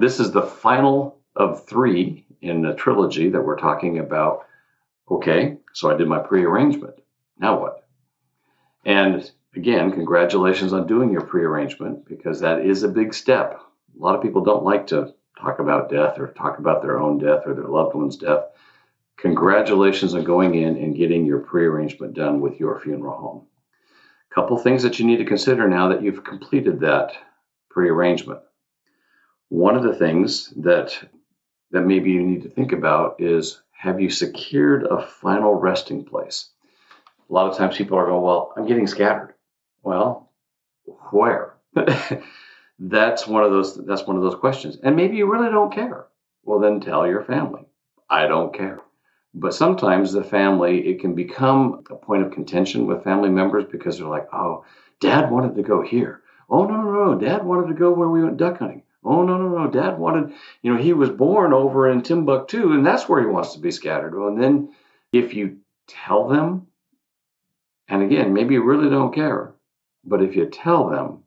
This is the final of three in the trilogy that we're talking about. Okay, so I did my prearrangement. Now what? And again, congratulations on doing your prearrangement because that is a big step. A lot of people don't like to talk about death or talk about their own death or their loved one's death. Congratulations on going in and getting your prearrangement done with your funeral home. Couple things that you need to consider now that you've completed that prearrangement. One of the things that that maybe you need to think about is have you secured a final resting place? A lot of times people are going, Well, I'm getting scattered. Well, where? that's one of those that's one of those questions. And maybe you really don't care. Well, then tell your family. I don't care. But sometimes the family, it can become a point of contention with family members because they're like, oh, dad wanted to go here. Oh, no, no, no. Dad wanted to go where we went duck hunting. Oh, no, no, no. Dad wanted, you know, he was born over in Timbuktu and that's where he wants to be scattered. Well, and then if you tell them, and again, maybe you really don't care, but if you tell them,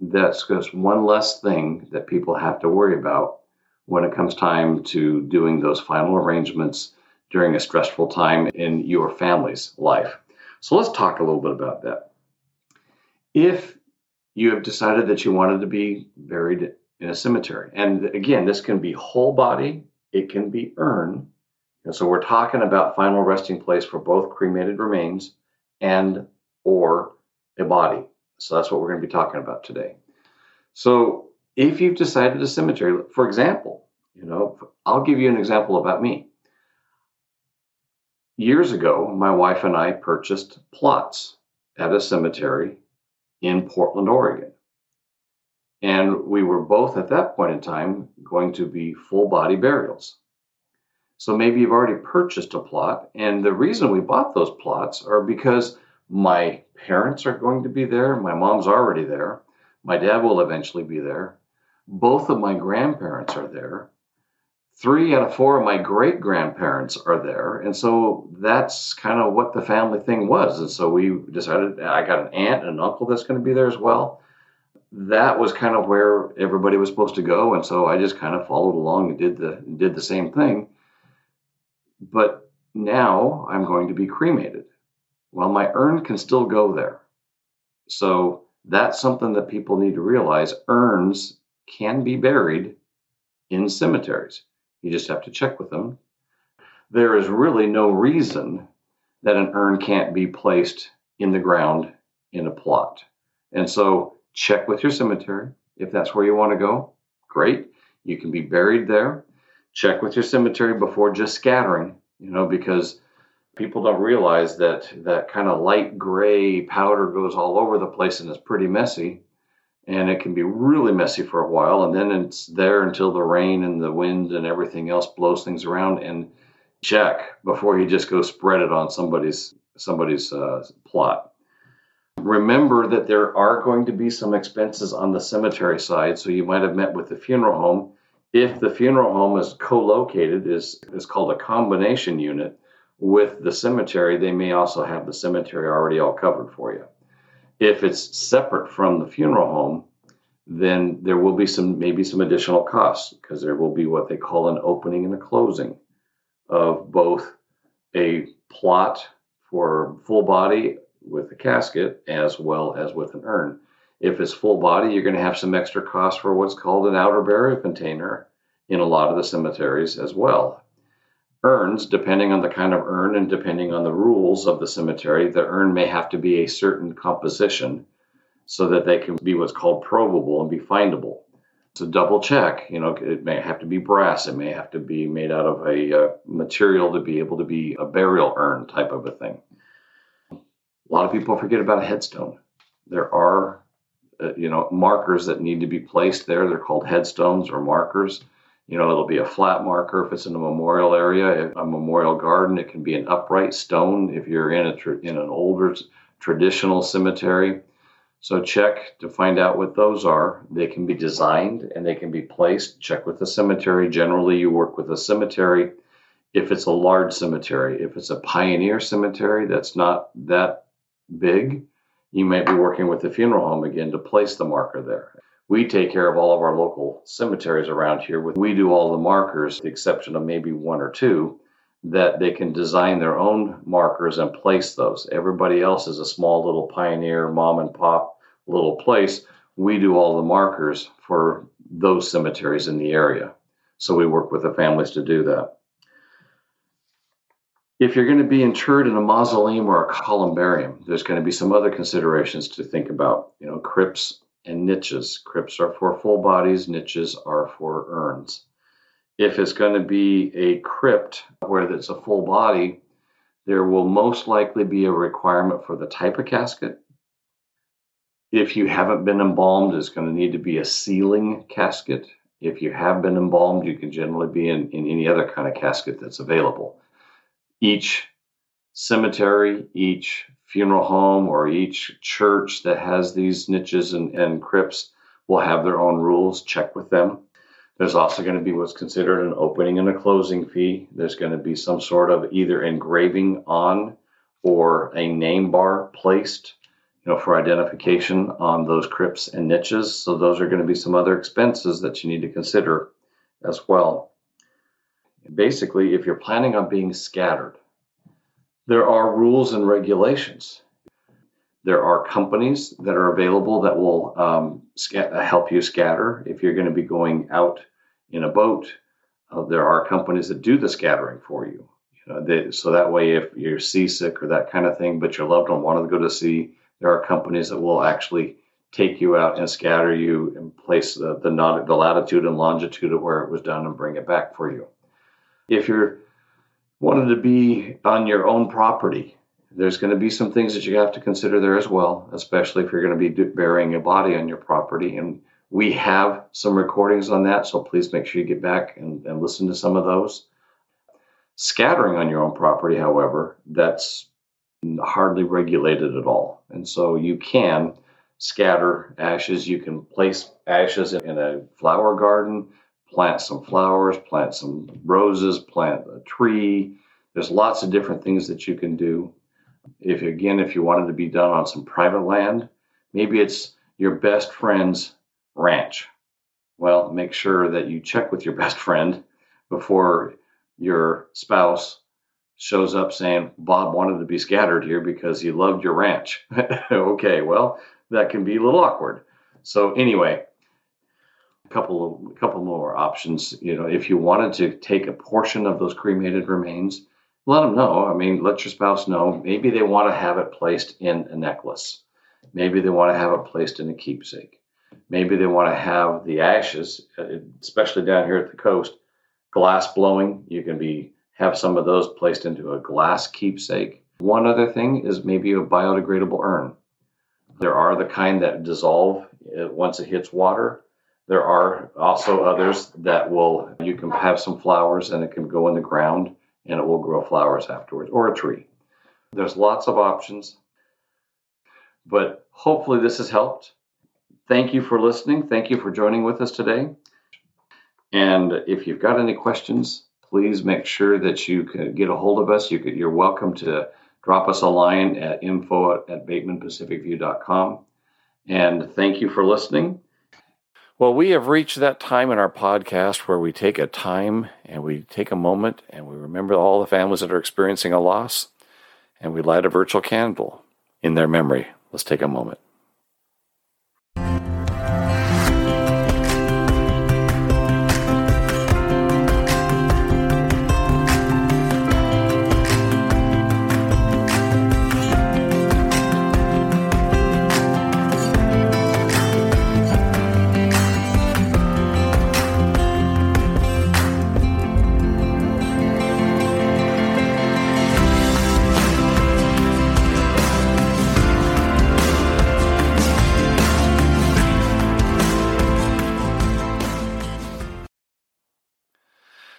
that's just one less thing that people have to worry about when it comes time to doing those final arrangements during a stressful time in your family's life. So let's talk a little bit about that. If you have decided that you wanted to be buried in a cemetery. And again, this can be whole body, it can be urn. And so we're talking about final resting place for both cremated remains and or a body. So that's what we're going to be talking about today. So if you've decided a cemetery, for example, you know, I'll give you an example about me. Years ago, my wife and I purchased plots at a cemetery in Portland, Oregon. And we were both at that point in time going to be full body burials. So maybe you've already purchased a plot. And the reason we bought those plots are because my parents are going to be there. My mom's already there. My dad will eventually be there. Both of my grandparents are there. Three out of four of my great grandparents are there. And so that's kind of what the family thing was. And so we decided I got an aunt and an uncle that's going to be there as well that was kind of where everybody was supposed to go, and so I just kind of followed along and did the did the same thing. But now I'm going to be cremated. Well, my urn can still go there. So that's something that people need to realize. Urns can be buried in cemeteries. You just have to check with them. There is really no reason that an urn can't be placed in the ground in a plot. And so check with your cemetery. If that's where you want to go, great. You can be buried there. Check with your cemetery before just scattering, you know, because people don't realize that that kind of light gray powder goes all over the place and it's pretty messy. And it can be really messy for a while. And then it's there until the rain and the wind and everything else blows things around. And check before you just go spread it on somebody's somebody's uh, plot. Remember that there are going to be some expenses on the cemetery side, so you might have met with the funeral home. If the funeral home is co-located, is is called a combination unit with the cemetery, they may also have the cemetery already all covered for you. If it's separate from the funeral home, then there will be some maybe some additional costs because there will be what they call an opening and a closing of both a plot for full body with the casket as well as with an urn. If it's full body, you're going to have some extra cost for what's called an outer burial container in a lot of the cemeteries as well. Urns, depending on the kind of urn and depending on the rules of the cemetery, the urn may have to be a certain composition so that they can be what's called probable and be findable. So double check, you know, it may have to be brass, it may have to be made out of a uh, material to be able to be a burial urn type of a thing A lot of people forget about a headstone. There are, uh, you know, markers that need to be placed there. They're called headstones or markers. You know, it'll be a flat marker if it's in a memorial area, a memorial garden. It can be an upright stone if you're in a in an older traditional cemetery. So check to find out what those are. They can be designed and they can be placed. Check with the cemetery. Generally, you work with a cemetery if it's a large cemetery. If it's a pioneer cemetery that's not that big, you might be working with the funeral home again to place the marker there. We take care of all of our local cemeteries around here. We do all the markers, the exception of maybe one or two, that they can design their own markers and place those. Everybody else is a small little pioneer, mom and pop little place. We do all the markers for those cemeteries in the area. So we work with the families to do that. If you're going to be interred in a mausoleum or a columbarium, there's going to be some other considerations to think about. You know, crypts and niches. Crypts are for full bodies, niches are for urns. If it's going to be a crypt where it's a full body, there will most likely be a requirement for the type of casket. If you haven't been embalmed, it's going to need to be a sealing casket. If you have been embalmed, you can generally be in, in any other kind of casket that's available. Each cemetery, each funeral home or each church that has these niches and, and crypts will have their own rules. Check with them. There's also going to be what's considered an opening and a closing fee. There's going to be some sort of either engraving on or a name bar placed, you know, for identification on those crypts and niches. So those are going to be some other expenses that you need to consider as well. Basically, if you're planning on being scattered, there are rules and regulations. There are companies that are available that will um, help you scatter if you're going to be going out in a boat. Uh, there are companies that do the scattering for you. you know, they, so that way, if you're seasick or that kind of thing, but your loved one wanted to go to sea, there are companies that will actually take you out and scatter you and place the, the, the latitude and longitude of where it was done and bring it back for you. If you're wanting to be on your own property, there's going to be some things that you have to consider there as well, especially if you're going to be burying a body on your property. And we have some recordings on that, so please make sure you get back and, and listen to some of those. Scattering on your own property, however, that's hardly regulated at all. And so you can scatter ashes. You can place ashes in a flower garden plant some flowers, plant some roses, plant a tree. There's lots of different things that you can do. If again, if you wanted to be done on some private land, maybe it's your best friend's ranch. Well, make sure that you check with your best friend before your spouse shows up saying Bob wanted to be scattered here because he loved your ranch. okay, well, that can be a little awkward. So anyway, a couple of a couple more options. You know, if you wanted to take a portion of those cremated remains, let them know. I mean, let your spouse know. Maybe they want to have it placed in a necklace. Maybe they want to have it placed in a keepsake. Maybe they want to have the ashes, uh, especially down here at the coast, glass blowing. You can be have some of those placed into a glass keepsake. One other thing is maybe a biodegradable urn. There are the kind that dissolve uh, once it hits water. There are also others that will, you can have some flowers and it can go in the ground and it will grow flowers afterwards or a tree. There's lots of options, but hopefully this has helped. Thank you for listening. Thank you for joining with us today. And if you've got any questions, please make sure that you can get a hold of us. You you're welcome to drop us a line at info at batemanpacificview.com. And thank you for listening. Well, we have reached that time in our podcast where we take a time and we take a moment and we remember all the families that are experiencing a loss and we light a virtual candle in their memory. Let's take a moment.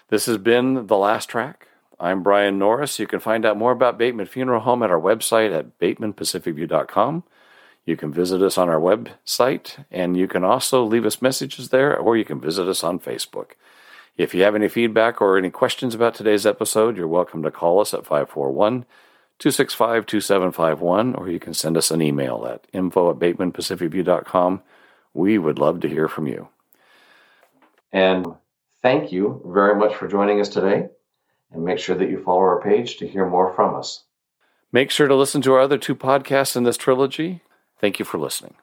This has been The Last Track. I'm Brian Norris. You can find out more about Bateman Funeral Home at our website at batemanpacificview.com. You can visit us on our website, and you can also leave us messages there, or you can visit us on Facebook. If you have any feedback or any questions about today's episode, you're welcome to call us at 541 265 2751, or you can send us an email at info at batemanpacificview.com. We would love to hear from you. And thank you very much for joining us today and make sure that you follow our page to hear more from us. Make sure to listen to our other two podcasts in this trilogy. Thank you for listening.